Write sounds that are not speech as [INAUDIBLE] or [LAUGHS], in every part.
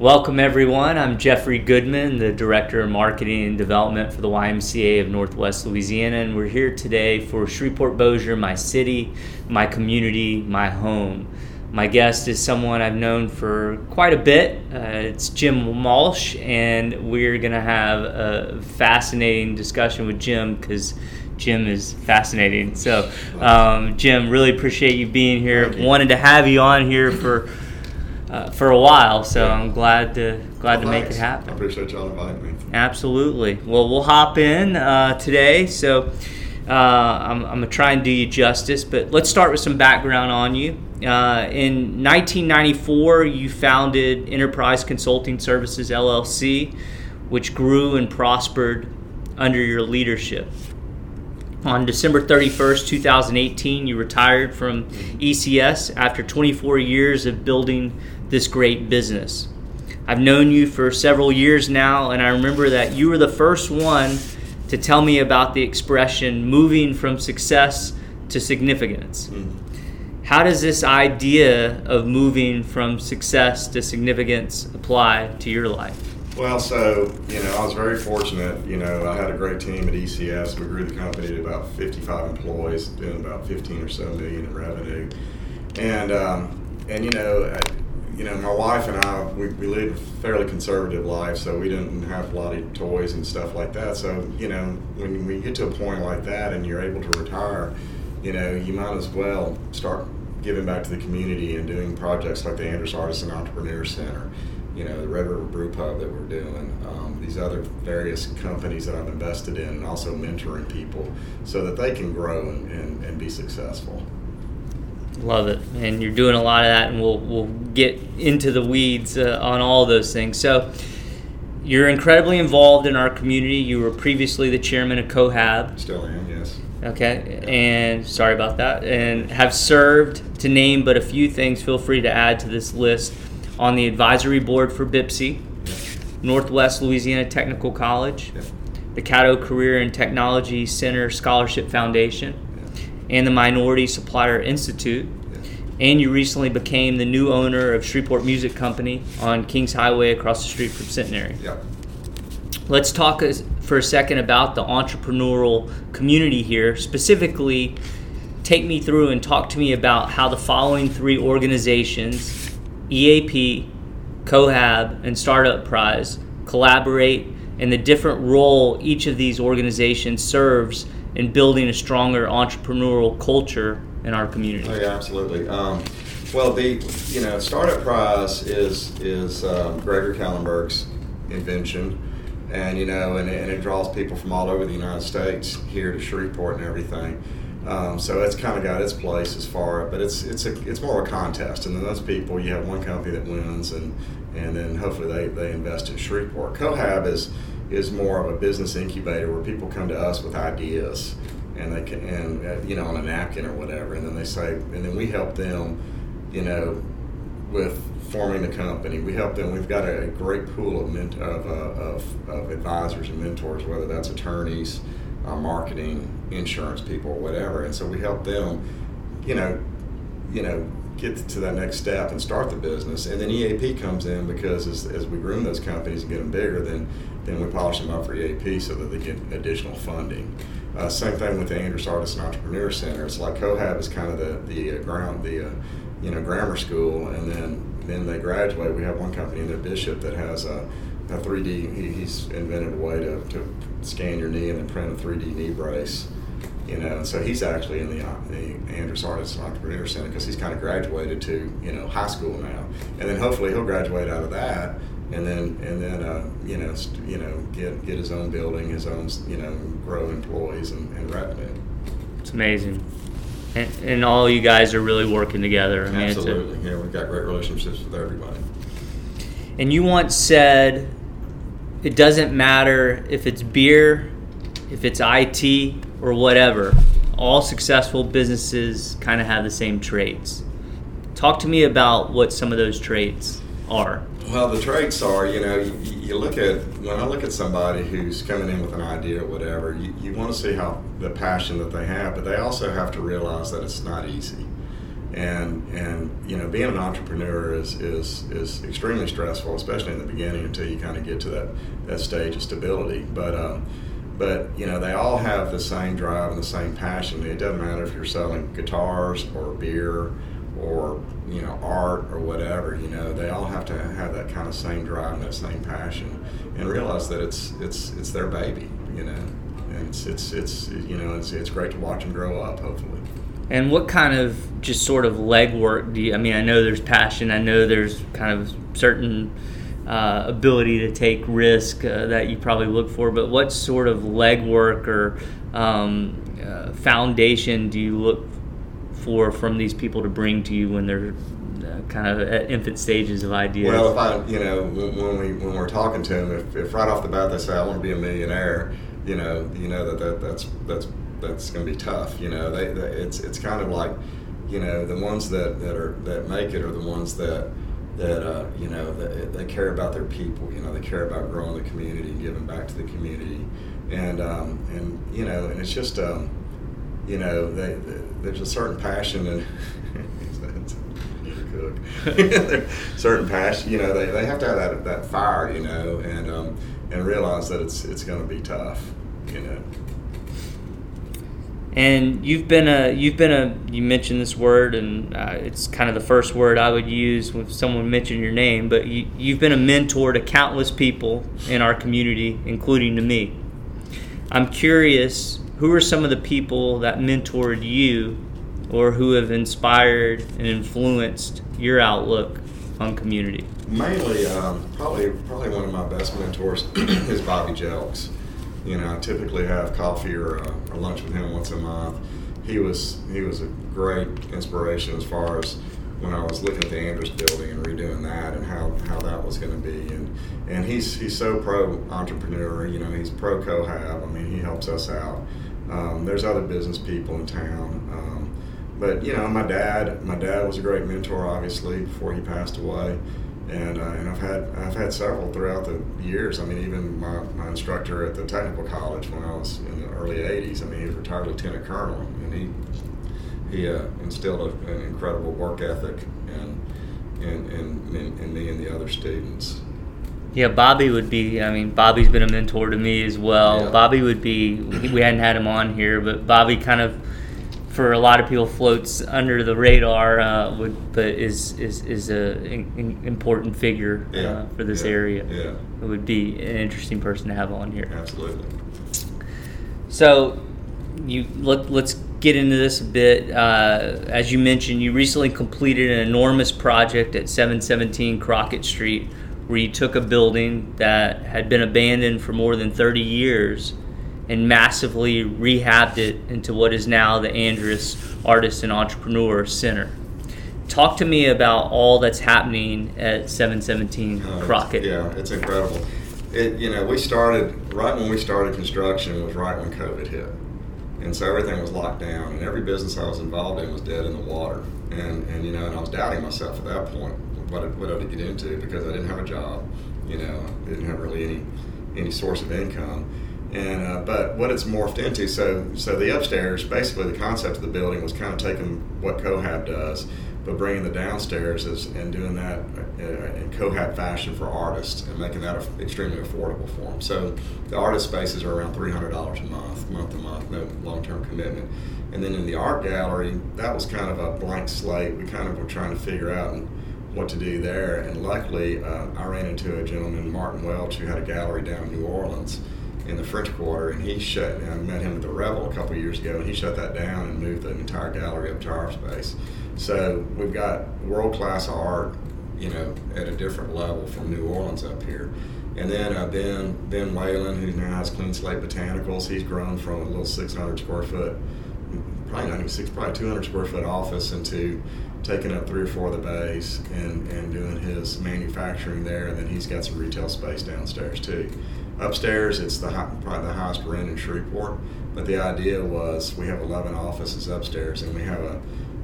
Welcome, everyone. I'm Jeffrey Goodman, the Director of Marketing and Development for the YMCA of Northwest Louisiana, and we're here today for Shreveport Bossier, my city, my community, my home. My guest is someone I've known for quite a bit. Uh, it's Jim Malsch, and we're going to have a fascinating discussion with Jim because Jim is fascinating. So, um, Jim, really appreciate you being here. Wanted to have you on here for uh, for a while, so Yeah. I'm glad to glad Well, to make it thanks. I happen. appreciate y'all inviting me. Absolutely. Well, we'll hop in uh, today. So uh, I'm, I'm going to try and do you justice, but let's start with some background on you. Uh, in 1994, you founded Enterprise Consulting Services LLC, which grew and prospered under your leadership. On December 31st, 2018, you retired from ECS after 24 years of building this great business. I've known you for several years now, and I remember that you were the first one to tell me about the expression moving from success to significance. How does this idea of moving from success to significance apply to your life? Well, so, you know, I was very fortunate. You know, I had a great team at ECS. We grew the company to about 55 employees, doing about 15 or so million in revenue. And, um, and you know, I, you know, my wife and I, we, we lived a fairly conservative life, so we didn't have a lot of toys and stuff like that. So, you know, when we get to a point like that and you're able to retire, you know, you might as well start giving back to the community and doing projects like the Andrus Artisan Entrepreneur Center, you know, the Red River Brew Pub that we're doing, um, these other various companies that I've invested in, and also mentoring people so that they can grow and, and, and be successful. Love it, and you're doing a lot of that, and we'll we'll get into the weeds uh, on all those things. So, you're incredibly involved in our community. You were previously the chairman of Cohab, Still am, yes. okay, and sorry about that, and have served to name but a few things. Feel free to add to this list on the advisory board for BPCC, Northwest Louisiana Technical College, the Caddo Career and Technology Center Scholarship Foundation, and the Minority Supplier Institute. And you recently became the new owner of Shreveport Music Company on Kings Highway across the street from Centenary. Yeah. Let's talk for a second about the entrepreneurial community here. Specifically, take me through and talk to me about how the following three organizations EAP, Cohab, and Startup Prize collaborate and the different role each of these organizations serves in building a stronger entrepreneurial culture in our community. Oh yeah, absolutely. Um, well, the you know startup prize is is um, Gregory Kallenberg's invention, and you know, and, it- and it draws people from all over the United States here to Shreveport and everything. Um, so it's kind of got its place as far, but it's it's a it's more of a contest, and then those people you have one company that wins, and and then hopefully they, they invest in Shreveport. Cohab is is more of a business incubator where people come to us with ideas and they can and uh, you know on a napkin or whatever. And then they say and then we help them you know with forming the company. We help them. We've got a, great pool of, ment- of, uh, of, of advisors and mentors whether that's attorneys uh, marketing insurance people whatever. And so we help them you know you know get to that next step and start the business. And then eap comes in because as, as we groom those companies and get them bigger then then we polish them up for eap so that they get additional funding uh, same thing with the Andrus Anders and Entrepreneur Center. It's like Cohab is kind of the the uh, ground the uh, you know grammar school, and then then they graduate. We have one company in there, Bishop, that has a, a 3D. He, he's invented a way to, to scan your knee and then print a 3D knee brace. You know, and so he's actually in the uh, the Andrus Artisan Entrepreneur Center because he's kind of graduated to you know high school now, and then hopefully he'll graduate out of that and then and then uh, you know st- you know get get his own building, his own you know grow employees and, and revenue. It's amazing. And, and all you guys are really working together. I mean, a- Absolutely, yeah, we've got great relationships with everybody. And you once said it doesn't matter if it's beer, if it's IT, or whatever. All successful businesses kind of have the same traits. Talk to me about what some of those traits are. Well, the traits are, you know, you, you look at, when I look at somebody who's coming in with an idea or whatever, you, you want to see how the passion that they have, but they also have to realize that it's not easy. and and you know being an entrepreneur is is is extremely stressful, especially in the beginning until you kind of get to that that stage of stability. But um, but you know they all have the same drive and the same passion. It doesn't matter if you're selling guitars or beer or you know art or whatever. You know they all have to have that kind of same drive and that same passion, and realize that it's it's it's their baby. You know, and it's it's it's you know it's it's great to watch them grow up. Hopefully. And what kind of just sort of legwork do you? I mean, I know there's passion. I know there's kind of certain uh, ability to take risk uh, that you probably look for. But what sort of legwork or um, uh, foundation do you look for from these people to bring to you when they're uh, kind of at infant stages of ideas? Well, if I, you know, when, we when we're talking to them, if, if right off the bat they say I want to be a millionaire, you know, you know that, that that's that's that's going to be tough. You know, they, they, it's it's kind of like, you know, the ones that, that are that make it are the ones that that uh, you know they care about their people. You know, they care about growing the community and giving back to the community, and um, and you know, and it's just um, you know, they, they, there's a certain passion and. [LAUGHS] cook. certain passion, you know, they, they have to have that, that fire, you know, and um, and realize that it's it's going to be tough, you know and you've been a you've been a you mentioned this word and uh, it's kind of the first word I would use when someone mentioned your name but you, you've been a mentor to countless people in our community including to me I'm curious who are some of the people that mentored you or who have inspired and influenced your outlook on community mainly um, probably probably one of my best mentors [CLEARS THROAT] is Bobby Jelks you know, I typically have coffee or, uh, or lunch with him once a month. He was he was a great inspiration as far as when I was looking at the Andrus building and redoing that and how, how that was going to be. And and he's he's so pro entrepreneur. You know, he's pro cohab. I mean, he helps us out. Um, there's other business people in town. Um, but you know, my dad my dad was a great mentor. Obviously, before he passed away and uh, and I've had I've had several throughout the years. I mean, even my, my instructor at the technical college when I was in the early '80s. I mean, he was a retired lieutenant colonel, and he he uh, instilled a, an incredible work ethic in in, in, in, in me and the other students. Yeah, Bobby would be. I mean, Bobby's been a mentor to me as well. Yeah. Bobby would be. We hadn't had him on here, but Bobby kind of for a lot of people floats under the radar, uh, would, but is is is a in, important figure uh, yeah. uh, for this yeah. area. Yeah, it would be an interesting person to have on here. Absolutely. So, you let let's get into this a bit. Uh, as you mentioned, you recently completed an enormous project at 717 Crockett Street, where you took a building that had been abandoned for more than 30 years and massively rehabbed it into what is now the Andrus Artist and Entrepreneur Center. Talk to me about all that's happening at 717 uh, Crockett. Yeah, it's incredible. It, you know, we started right when we started construction was right when COVID hit, and so everything was locked down, and every business I was involved in was dead in the water. And and you know, and I was doubting myself at that point. What what did I get into? Because I didn't have a job. You know, didn't have really any any source of income and uh, but what it's morphed into, so so the upstairs, basically the concept of the building was kind of taking what Cohab does, but bringing the downstairs is, and doing that uh, in Cohab fashion for artists and making that extremely affordable for them. So the artist spaces are around three hundred dollars a month, month to month, no long term commitment. And then in the art gallery, that was kind of a blank slate. We kind of were trying to figure out what to do there. And luckily, uh, I ran into a gentleman, Martin Welch, who had a gallery down in New Orleans in the French Quarter, and he shut. I met him at the Revel a couple years ago, and he shut that down and moved the entire gallery up to our space. So we've got world class art, you know, at a different level from New Orleans up here. And then uh, Ben Ben Whalen, who now has Clean Slate Botanicals, he's grown from a little 600 square foot, probably 96, probably 200 square foot office into taking up three or four of the bays and, and doing his manufacturing there. And then he's got some retail space downstairs too. Upstairs, it's the high, probably the highest rent in Shreveport. But the idea was we have 11 offices upstairs, and we have a,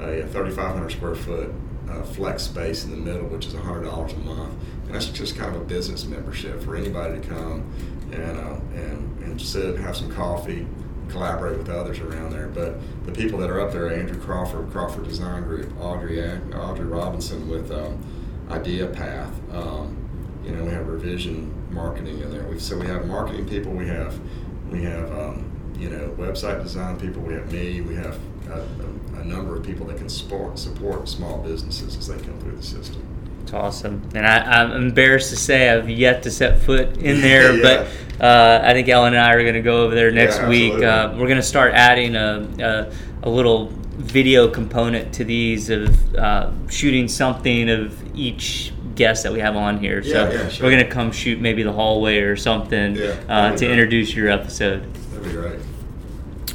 a 3,500 square foot uh, flex space in the middle, which is $100 a month. And that's just kind of a business membership for anybody to come and uh, and and sit, have some coffee, collaborate with others around there. But the people that are up there, are Andrew Crawford, Crawford Design Group, Audrey Audrey Robinson with um, Idea Path. Um, you know, we have revision marketing in there. we so we have marketing people. We have we have um, you know website design people. We have me. We have a, a, a number of people that can support support small businesses as they come through the system. It's awesome, and I, am embarrassed to say I've yet to set foot in there, [LAUGHS] yeah. but uh, I think Ellen and I are going to go over there next yeah, week. Uh, we're going to start adding a, a, a, little video component to these of uh, shooting something of each guest that we have on here. So yeah, sure. we're going to come shoot maybe the hallway or something uh, to great. introduce your episode. That'd be great.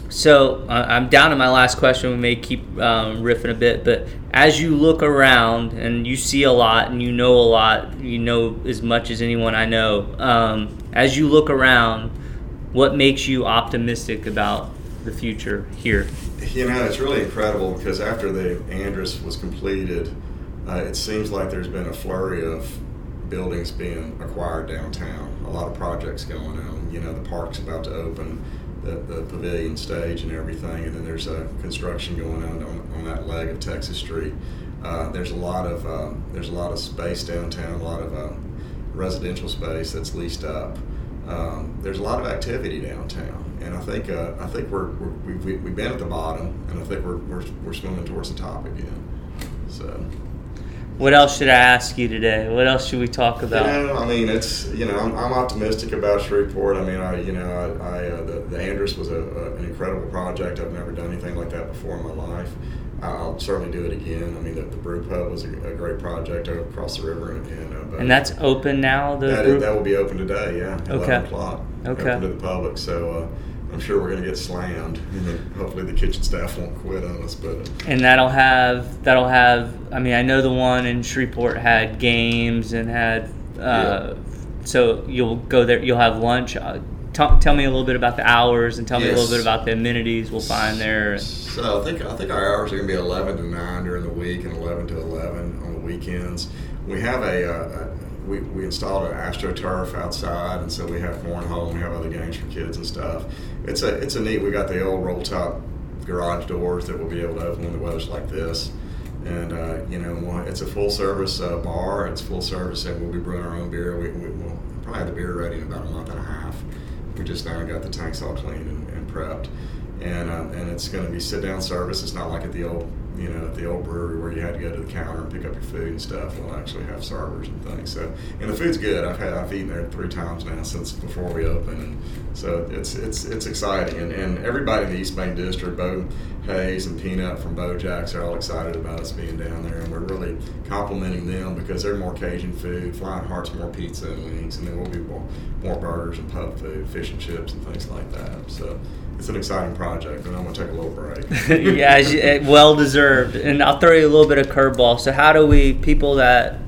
So uh, I'm down to my last question. We may keep um, riffing a bit, but as you look around and you see a lot and you know a lot, you know as much as anyone I know. Um, as you look around, what makes you optimistic about the future here? You know, it's really incredible because after the Andrus was completed, uh, it seems like there's been a flurry of buildings being acquired downtown. A lot of projects going on. You know, the park's about to open the, the pavilion stage and everything, and then there's a construction going on on, on that leg of Texas Street. Uh, there's a lot of uh, there's a lot of space downtown, a lot of uh, residential space that's leased up. Um, there's a lot of activity downtown, and I think uh, I think we're, we have we've been at the bottom, and I think we're, we're, we're swimming towards the top again. So. What else should I ask you today? What else should we talk about? You know, I mean, it's you know, I'm, I'm optimistic about Shreveport. I mean, I you know, I, I uh, the, the Andrus was a, a, an incredible project. I've never done anything like that before in my life. I'll certainly do it again. I mean, the, the brew pub was a, a great project across the river, and and, uh, and that's open now. The that, that will be open today. Yeah, okay. Eleven o'clock. Okay. Open to the public. So. Uh, I'm sure we're going to get slammed, and hopefully the kitchen staff won't quit on us. But and that'll have that'll have. I mean, I know the one in Shreveport had games and had. Uh, yeah. So you'll go there. You'll have lunch. Uh, t- tell me a little bit about the hours, and tell yes. me a little bit about the amenities we'll find there. So I think I think our hours are going to be 11 to 9 during the week and 11 to 11 on the weekends. We have a, uh, a we, we installed an astroturf outside, and so we have cornhole and we have other games for kids and stuff. It's a it's a neat. We got the old roll top garage doors that we'll be able to open when the weather's like this. And uh, you know, it's a full service uh, bar. It's full service, and we'll be brewing our own beer. We, we, will probably have the beer ready in about a month and a half. We just now got the tanks all cleaned and, and prepped, and uh, and it's going to be sit down service. It's not like at the old you know, at the old brewery where you had to go to the counter and pick up your food and stuff. We'll actually have servers and things. So, and the food's good. I've had I've eaten there three times now since before we opened, and so it's it's it's exciting. And, and everybody in the East Bank District, Bo Hayes and Peanut from Bojack's, are all excited about us being down there, and we're really complimenting them because they're more Cajun food. Flying Heart's more pizza and wings, and then we'll be more, more burgers and pub food, fish and chips and things like that. So it's an exciting project, and I'm gonna take a little break. [LAUGHS] yeah, eh, well deserved. And I'll throw you a little bit of curveball. So, how do we people that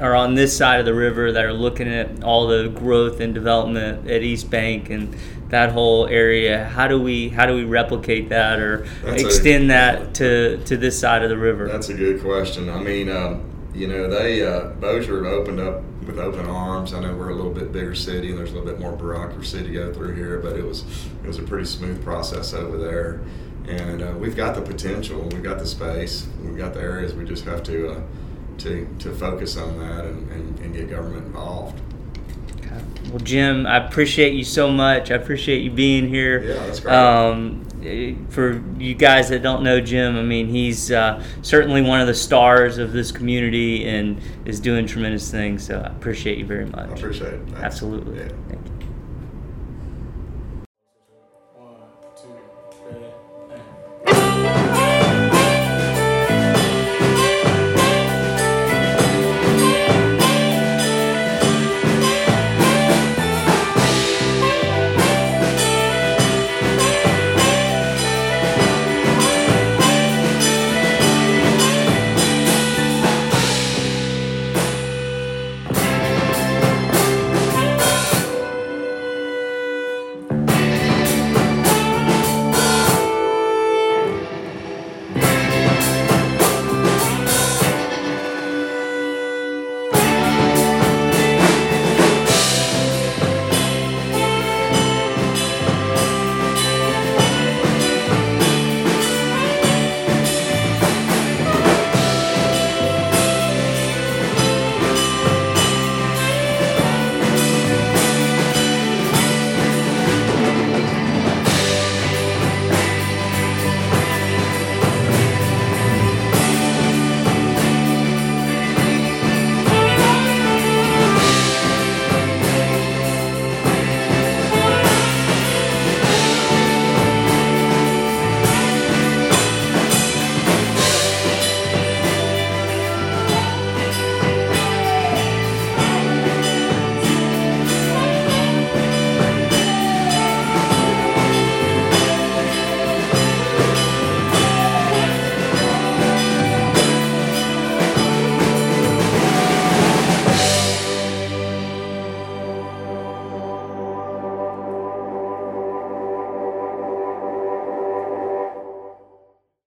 are on this side of the river that are looking at all the growth and development at East Bank and that whole area, how do we how do we replicate that or that's extend a, that to to this side of the river? That's a good question. I mean, um, you know, they uh, Bossier opened up with open arms. I know we're a little bit bigger city and there's a little bit more bureaucracy to go through here, but it was it was a pretty smooth process over there. And uh, we've got the potential, we've got the space, we've got the areas. We just have to uh, to to focus on that and, and, and get government involved. Well, Jim, I appreciate you so much. I appreciate you being here. Yeah, that's great. Um, for you guys that don't know Jim, I mean, he's uh, certainly one of the stars of this community and is doing tremendous things. So I appreciate you very much. I appreciate it. Thanks. Absolutely. Yeah. Thank you.